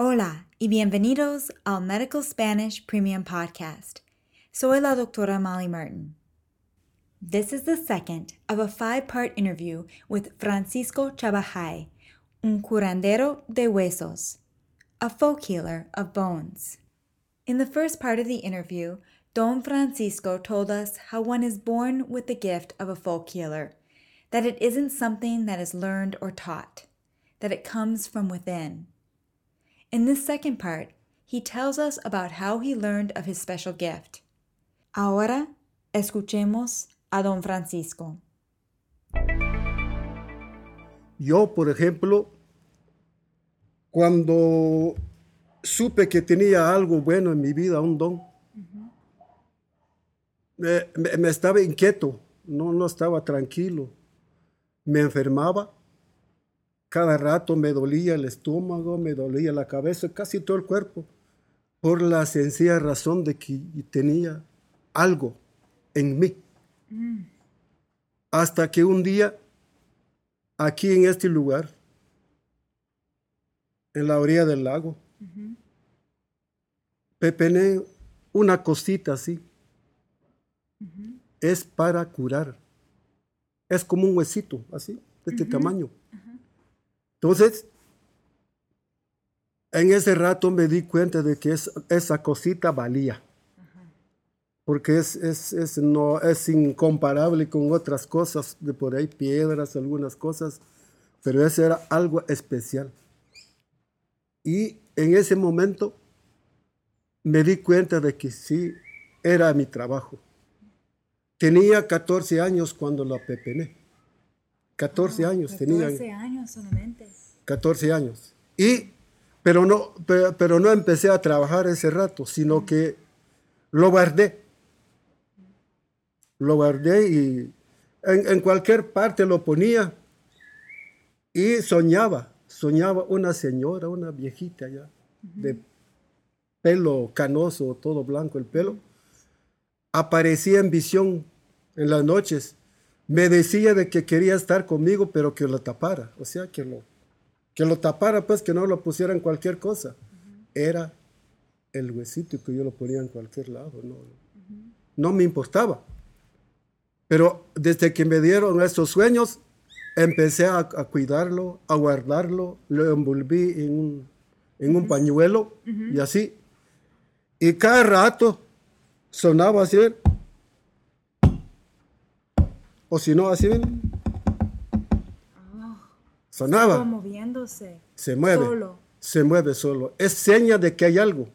Hola y bienvenidos al Medical Spanish Premium Podcast. Soy la doctora Molly Martin. This is the second of a five part interview with Francisco Chabajay, un curandero de huesos, a folk healer of bones. In the first part of the interview, Don Francisco told us how one is born with the gift of a folk healer, that it isn't something that is learned or taught, that it comes from within. In this second part, he tells us about how he learned of his special gift. Ahora, escuchemos a Don Francisco. Yo, por ejemplo, cuando supe que tenía algo bueno en mi vida, un don, me, me- me estaba inquieto, no, no estaba tranquilo. Me enfermaba, cada rato me dolía el estómago, me dolía la cabeza, casi todo el cuerpo, por la sencilla razón de que tenía algo en mí. Hasta que un día, aquí en este lugar, en la orilla del lago, pepené una cosita así. Es para curar. Es como un huesito, así, de este tamaño. Entonces, en ese rato me di cuenta de que es- esa cosita valía. Porque es, es, es, no, es incomparable con otras cosas de por ahí, piedras, algunas cosas, pero ese era algo especial. Y en ese momento me di cuenta de que sí, era mi trabajo. Tenía 14 años cuando la pepené. 14 años tenía. años solamente. 14 años. Y, pero no, pero, pero no empecé a trabajar ese rato, sino que lo guardé. Lo guardé y en, en cualquier parte lo ponía y soñaba, soñaba una señora, una viejita ya, de pelo canoso, todo blanco el pelo, aparecía en visión en las noches. Me decía de que quería estar conmigo, pero que lo tapara, o sea, que lo, que lo tapara, pues que no lo pusiera en cualquier cosa. Era el huesito que yo lo ponía en cualquier lado, no, no me importaba. Pero desde que me dieron esos sueños, empecé a, a cuidarlo, a guardarlo, lo envolví en un, en un pañuelo y así. Y cada rato sonaba así, o si no, así, sonaba, moviéndose. se mueve, solo. se mueve solo. Es seña de que hay algo.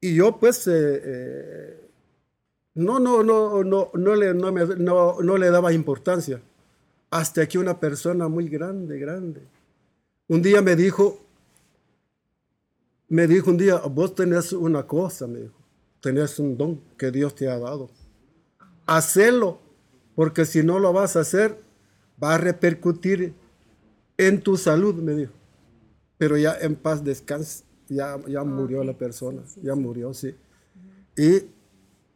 Y yo pues eh, eh, no, no, no, no, no, le, no, me- no- no le daba importancia. Hasta que una persona muy grande, grande, un día me dijo, me dijo un día, vos tenés una cosa, me dijo, tenés un don que Dios te ha dado. Hacelo, porque si no lo vas a hacer, va a repercutir en tu salud, me dijo. Pero ya en paz descanse, ya, ya murió la persona, ya murió, sí. Y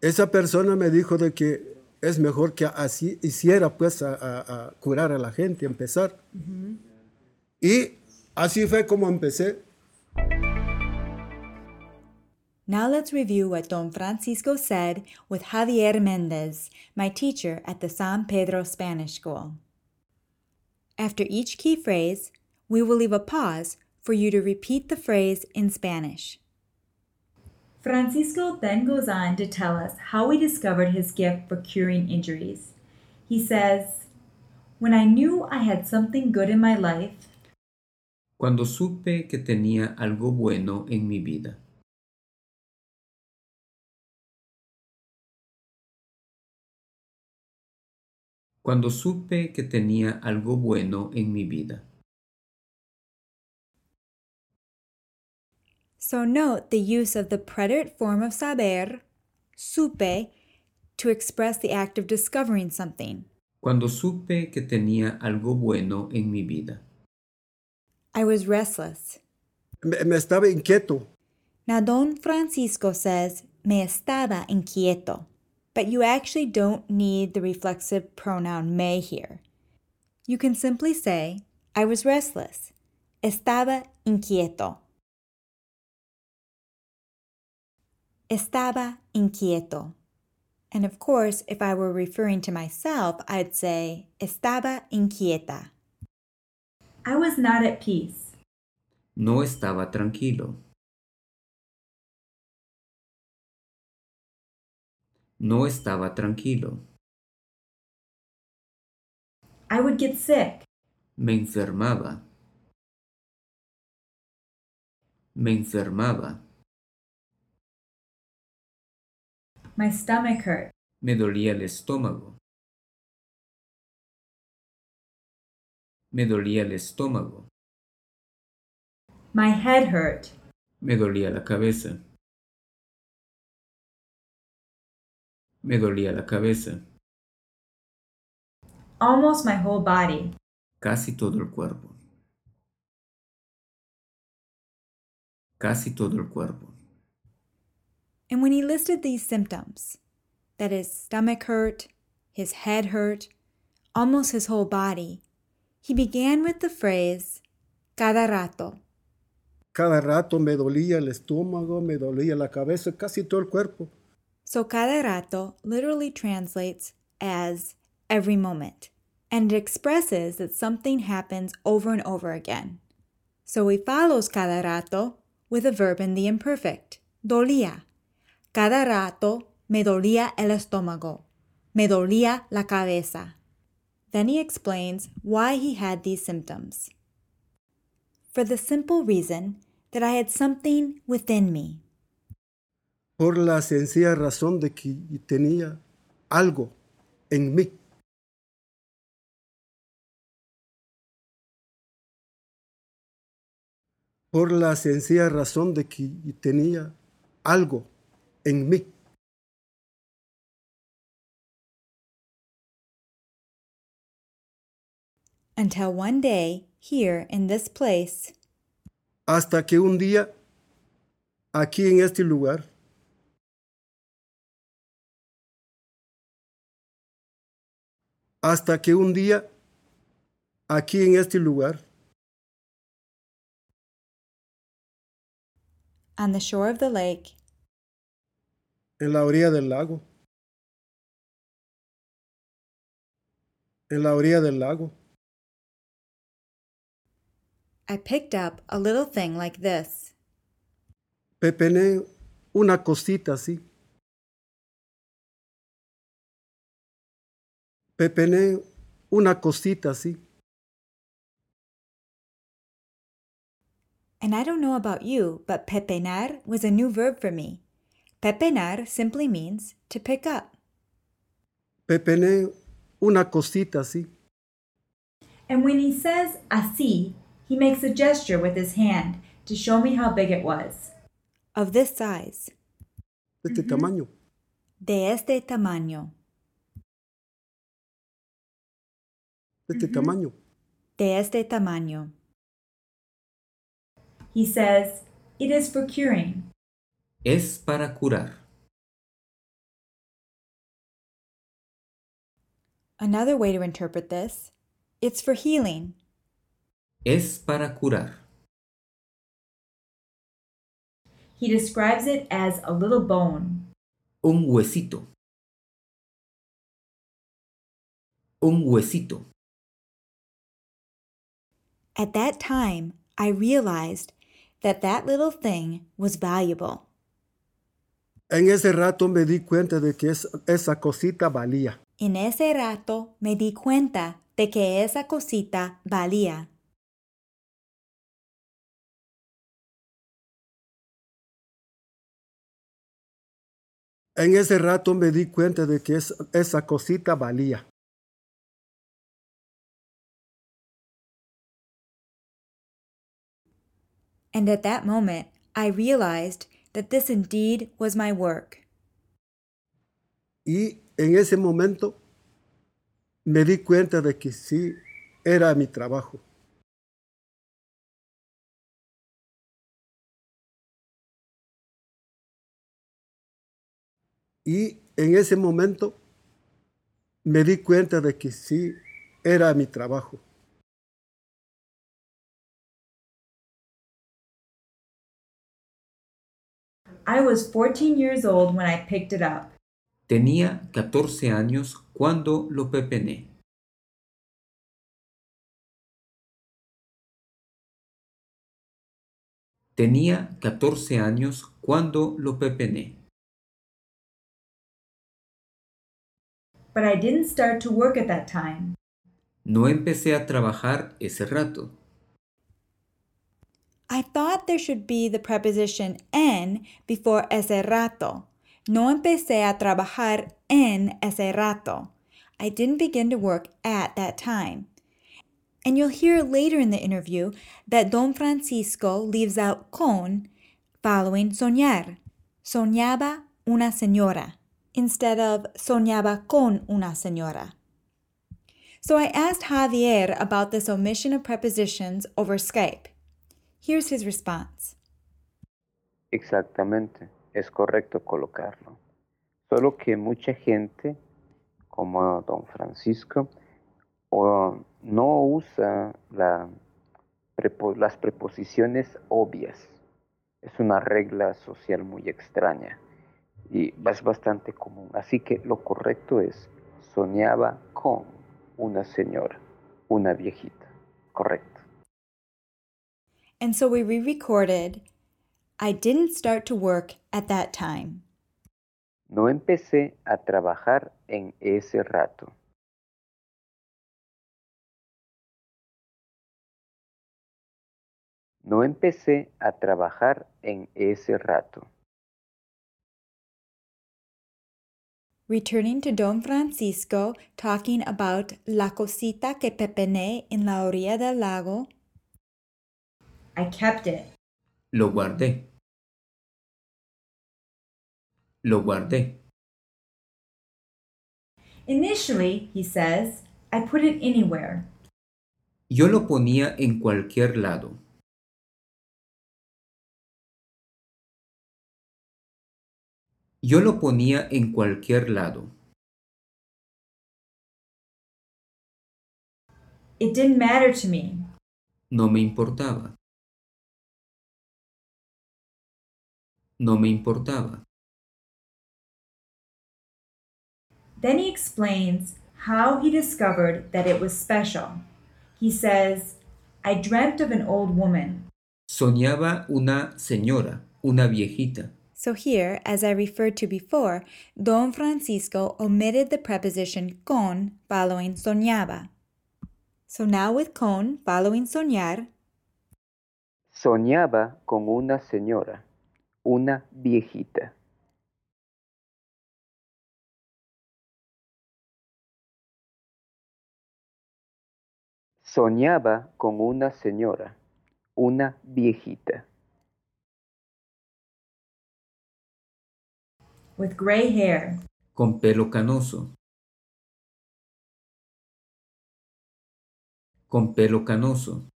esa persona me dijo de que es mejor que así hiciera, pues, a, a- a curar a la gente, empezar. Y así fue como empecé. Now let's review what Don Francisco said with Javier Mendez, my teacher at the San Pedro Spanish School. After each key phrase, we will leave a pause for you to repeat the phrase in Spanish. Francisco then goes on to tell us how he discovered his gift for curing injuries. He says, When I knew I had something good in my life, cuando supe que tenía algo bueno en mi vida. Cuando supe que tenía algo bueno en mi vida. So note the use of the preterite form of saber, supe, to express the act of discovering something. Cuando supe que tenía algo bueno en mi vida. I was restless. Me, me estaba inquieto. Now, Don Francisco says, me estaba inquieto, but you actually don't need the reflexive pronoun me here. You can simply say, I was restless, Estaba inquieto. Estaba inquieto. And of course, if I were referring to myself, I'd say estaba inquieta. I was not at peace. No estaba tranquilo. No estaba tranquilo. I would get sick. Me enfermaba. Me enfermaba. My stomach hurt. Me dolía el estómago. Me dolía el estómago. My head hurt. Me dolía la cabeza. Me dolía la cabeza. Almost my whole body. Casi todo el cuerpo. Casi todo el cuerpo. And when he listed these symptoms, that his stomach hurt, his head hurt, almost his whole body, he began with the phrase cada rato. Cada rato me dolía el estómago, me dolía la cabeza, casi todo el cuerpo. So cada rato literally translates as every moment, and it expresses that something happens over and over again. So he follows cada rato with a verb in the imperfect, dolía. Cada rato me dolía el estómago. Me dolía la cabeza. Then he explains why he had these symptoms. For the simple reason that I had something within me. Por la sencilla razón de que tenía algo en mí. Por la sencilla razón de que tenía algo en mí. Until one day, here in this place, Hasta que un día, aquí en este lugar, hasta que un día, aquí en este lugar, on the shore of the lake, en la orilla del lago, en la orilla del lago, I picked up a little thing like this. pepené una cosita así. Pepené una cosita así. And I don't know about you, but pepenar was a new verb for me. Pepenar simply means to pick up. Pepené una cosita así. And when he says así, he makes a gesture with his hand to show me how big it was. Of this size. de este mm-hmm. tamaño. De este tamaño. De este tamaño. De este tamaño. He says, it is for curing. Es para curar. Another way to interpret this, it's for healing. Es para curar. He describes it as a little bone. Un huesito. Un huesito. At that time, I realized that that little thing was valuable. En ese rato me di cuenta de que es- esa cosita valía. En ese rato me di cuenta de que esa cosita valía. En ese rato me di cuenta de que es- esa cosita valía. And at that moment, I realized that this indeed was my work. Y en ese momento me di cuenta de que sí era mi trabajo. Y en ese momento me di cuenta de que sí era mi trabajo. I was 14 years old when I picked it up. Tenía 14 años cuando lo pepené. Tenía 14 años cuando lo pepené. But I didn't start to work at that time. No empecé a trabajar ese rato. I thought there should be the preposition en before ese rato. No empecé a trabajar en ese rato. I didn't begin to work at that time. And you'll hear later in the interview that Don Francisco leaves out con following soñar. Soñaba una señora instead of soñaba con una señora. So I asked Javier about this omission of prepositions over Skype. Here's his response. Exactamente, es correcto colocarlo. Solo que mucha gente, como don Francisco, no usa las preposiciones obvias. Es una regla social muy extraña y es bastante común. Así que lo correcto es soñaba con una señora, una viejita. Correcto. And so we re recorded, I didn't start to work at that time. No empecé a trabajar en ese rato. No empecé a trabajar en ese rato. Returning to Don Francisco, talking about la cosita que pepené en la orilla del lago. I kept it. Lo guardé. Lo guardé. Initially, he says, I put it anywhere. Yo lo ponía en cualquier lado. Yo lo ponía en cualquier lado. It didn't matter to me. No me importaba. No me importaba. Then he explains how he discovered that it was special. He says, I dreamt of an old woman. Soñaba una señora, una viejita. So here, as I referred to before, Don Francisco omitted the preposition con following soñaba. So now with con following soñar, Soñaba con una señora, una viejita. Soñaba con una señora, una viejita. with gray hair. con pelo canoso. Con pelo canoso.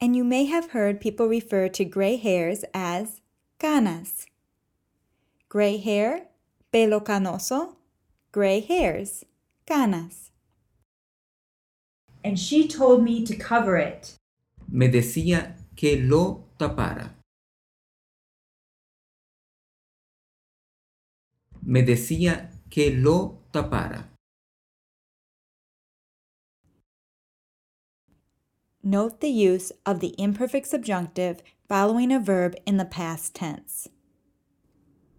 And you may have heard people refer to gray hairs as canas. Gray hair, pelo canoso, gray hairs, canas. And she told me to cover it. Me decía que lo tapara. Me decía que lo tapara. Note the use of the imperfect subjunctive following a verb in the past tense.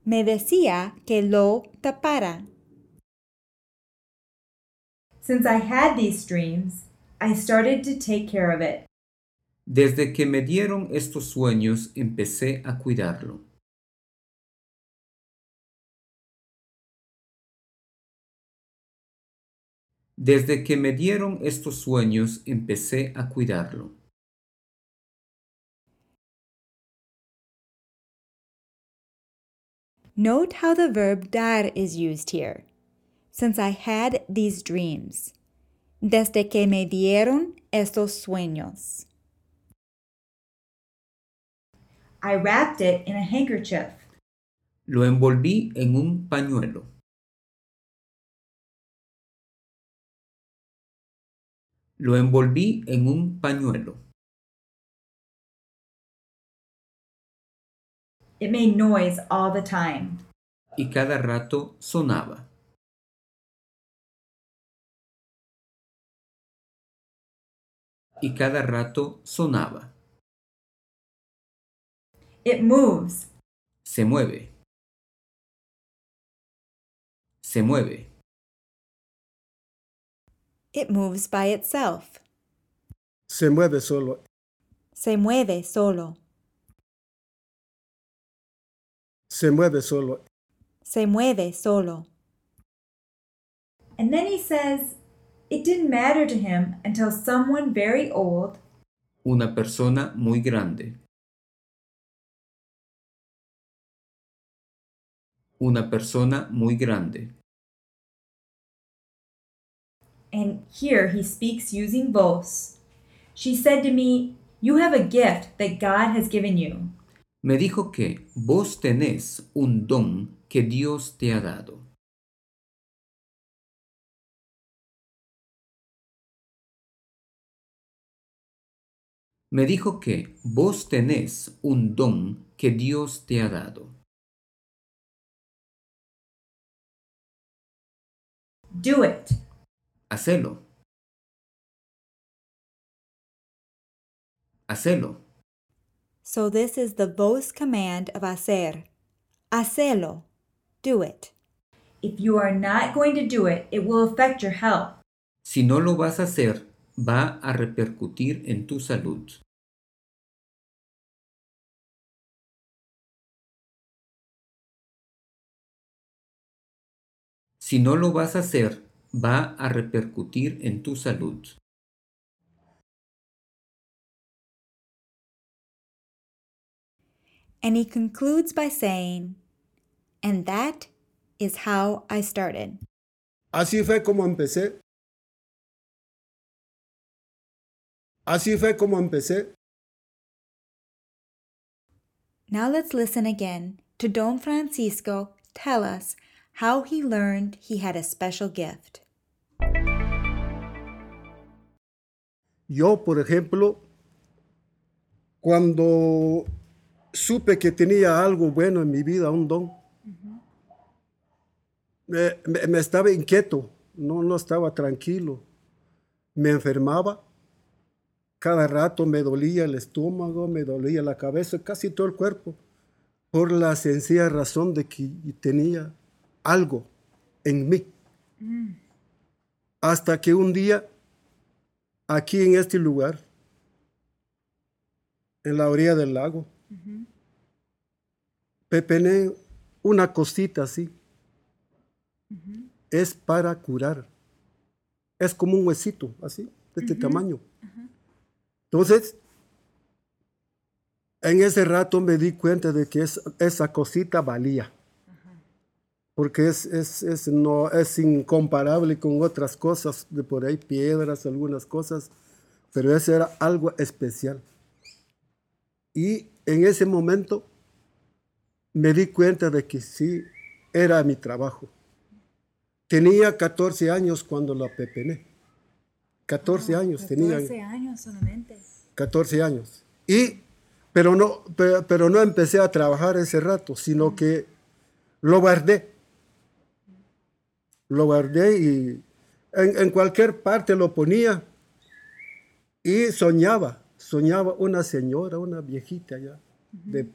Me decía que lo tapara. Since I had these dreams, I started to take care of it. Desde que me dieron estos sueños empecé a cuidarlo. Desde que me dieron estos sueños empecé a cuidarlo. Note how the verb dar is used here. Since I had these dreams. Desde que me dieron estos sueños. I wrapped it in a handkerchief. Lo envolví en un pañuelo. Lo envolví en un pañuelo. It made noise all the time. y cada rato sonaba. Y cada rato sonaba. It moves. Se mueve. Se mueve. It moves by itself. Se mueve solo. Se mueve solo. Se mueve solo. Se mueve solo. And then he says it didn't matter to him until someone very old Una persona muy grande. Una persona muy grande. And here he speaks using vos. She said to me, You have a gift that God has given you. Me dijo que vos tenés un don que Dios te ha dado. Me dijo que vos tenés un don que Dios te ha dado. Do it. Hacelo. Hacelo. So this is the vos command of hacer. Hacelo. Do it. If you are not going to do it, it will affect your health. Si no lo vas a hacer, va a repercutir en tu salud. Si no lo vas a hacer, va a repercutir en tu salud. And he concludes by saying, And that is how I started. Así fue como empecé. Así fue como empecé. Now let's listen again to Don Francisco tell us how he learned he had a special gift. Yo, por ejemplo, cuando supe que tenía algo bueno en mi vida, un don, me, me- me estaba inquieto, no, no estaba tranquilo. Me enfermaba, cada rato me dolía el estómago, me dolía la cabeza, casi todo el cuerpo, por la sencilla razón de que tenía algo en mí. Hasta que un día aquí en este lugar, en la orilla del lago, pepené una cosita así. Es para curar. Es como un huesito, así, de este tamaño. Entonces, en ese rato me di cuenta de que es- esa cosita valía. Porque es, es, es, no, es incomparable con otras cosas de por ahí, piedras, algunas cosas, pero eso era algo especial. Y en ese momento me di cuenta de que sí, era mi trabajo. Tenía 14 años cuando la pepené. 14 años tenía. años solamente. 14 años. Y, pero no, pe- pero, no empecé a trabajar ese rato, sino que lo guardé. Lo guardé y en, en cualquier parte lo ponía y soñaba, soñaba una señora, una viejita ya, de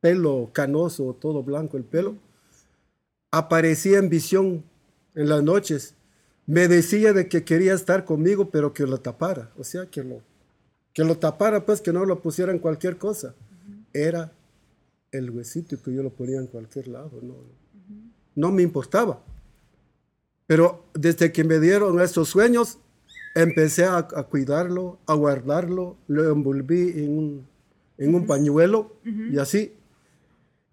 pelo canoso, todo blanco el pelo. Aparecía en visión en las noches. Me decía de que quería estar conmigo, pero que lo tapara. O sea, que lo, que lo tapara, pues que no lo pusiera en cualquier cosa. Era el huesito que yo lo ponía en cualquier lado. No, no me importaba. Pero desde que me dieron esos sueños, empecé a, a cuidarlo, a guardarlo, lo envolví en un, en un pañuelo y así.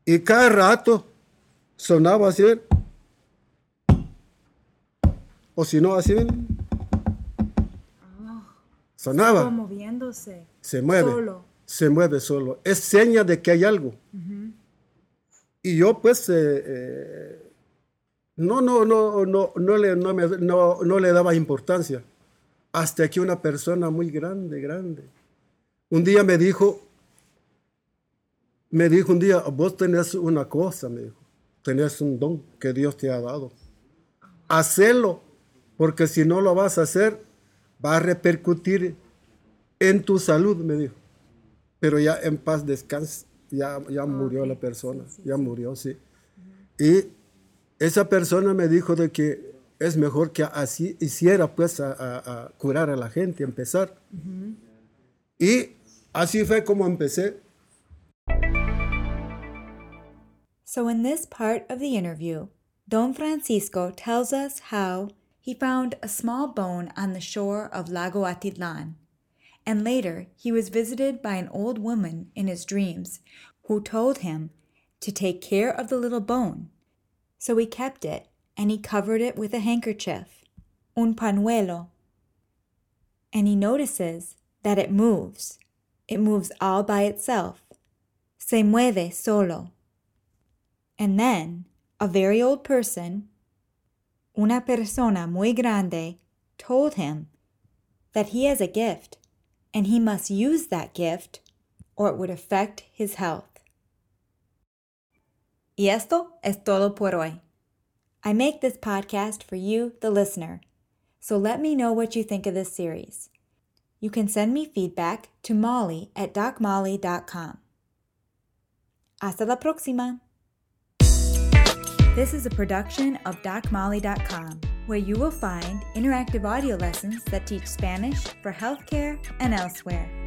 Y cada rato sonaba así. O si no, así. ¿ven? Sonaba. moviéndose. Se mueve. Solo. Se mueve solo. Es seña de que hay algo. Y yo pues eh, eh, no, no, no, no, no, le, no, me- no- no le daba importancia. Hasta que una persona muy grande, grande, un día me dijo, me dijo un día, vos tenés una cosa, me dijo, tenés un don que Dios te ha dado. Hacelo, porque si no lo vas a hacer, va a repercutir en tu salud, me dijo. Pero ya en paz descanse, ya, ya murió la persona, ya murió, sí. Y esa persona me dijo de que es mejor que así hiciera, pues, a, curar a la gente, empezar. Y así fue como empecé. So, in this part of the interview, Don Francisco tells us how he found a small bone on the shore of Lago Atitlan, and later he was visited by an old woman in his dreams who told him to take care of the little bone. So he kept it and he covered it with a handkerchief, un panuelo. And he notices that it moves. It moves all by itself. Se mueve solo. And then a very old person, una persona muy grande, told him that he has a gift and he must use that gift or it would affect his health. Y esto es todo por hoy. I make this podcast for you, the listener, so let me know what you think of this series. You can send me feedback to molly at docmolly.com. Hasta la próxima! This is a production of DocMolly.com, where you will find interactive audio lessons that teach Spanish for healthcare and elsewhere.